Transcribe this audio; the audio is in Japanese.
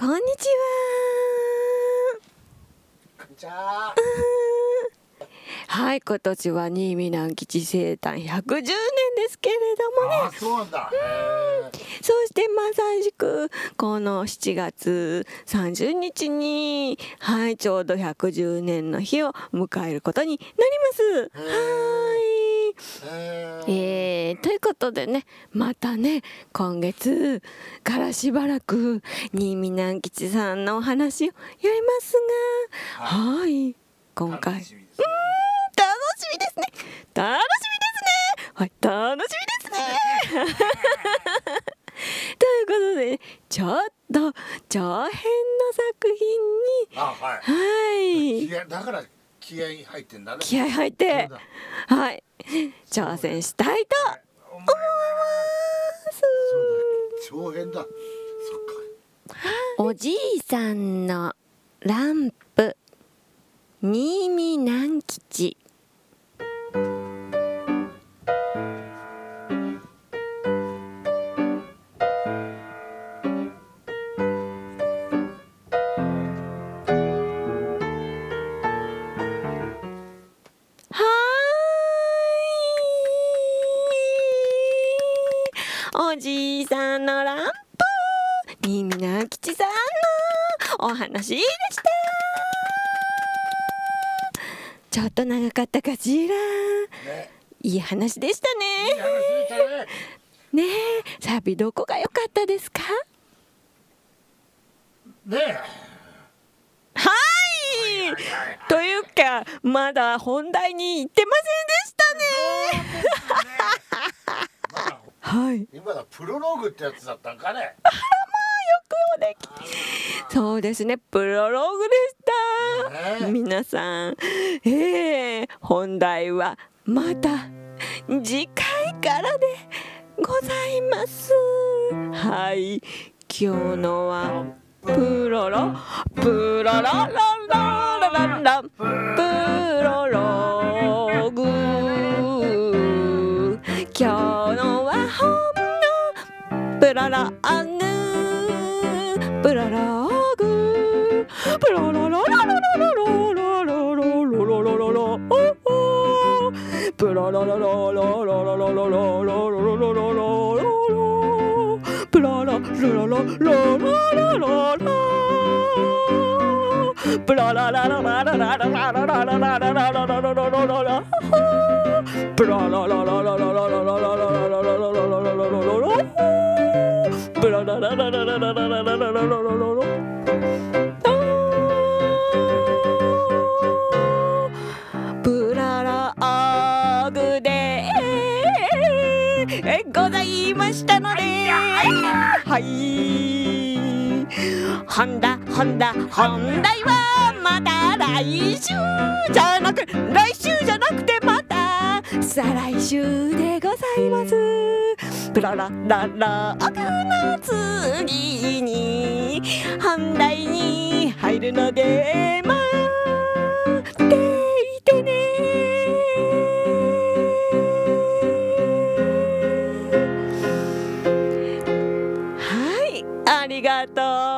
こんにちは。はい、今年は新見南吉生誕110年ですけれどもね。そうなんだ。そしてまさしくこの7月30日にはいちょうど110年の日を迎えることになります。はい。ー、ということでね、またね、今月からしばらく、新見南吉さんのお話をやりますが、はい、はい今回。楽しみですね。楽しみですね。楽しみですね。はい、楽しみですね。ということで、ちょっと長編の作品に、あはい、はい。だから気合入ってんだね。気合入って、はい。挑戦したいと後編だ。おじいさんのランプ新見南吉。おじいさんのランプ、新見直吉さんのお話でしたちょっと長かったかしら。ね、いい話でしたね。いい話でしたね。ねえサビどこが良かったですか？ねはいというかまだ本題に行ってませんでしたはい、今だプロローグってやつだったんかね。あらまあよくおでき。そうですね。プロローグでした、ね、皆さん。ええー、本題はまた次回からでございます。はい。今日のはプロロ。プロロロロロロロプロローグ今日の hamna, brara angu, brara agu, brara la la la la la la la la la la la oh oh, brara la la la la la la la la la la la la la la la la la la la ららららららららららららララプララーグでございましたのではいホンダホンダ本題はまた来週じゃなく来週じゃなくてまた再来週でございますプララララ。アグの次に本題に入るので待っていてね。はいありがとう。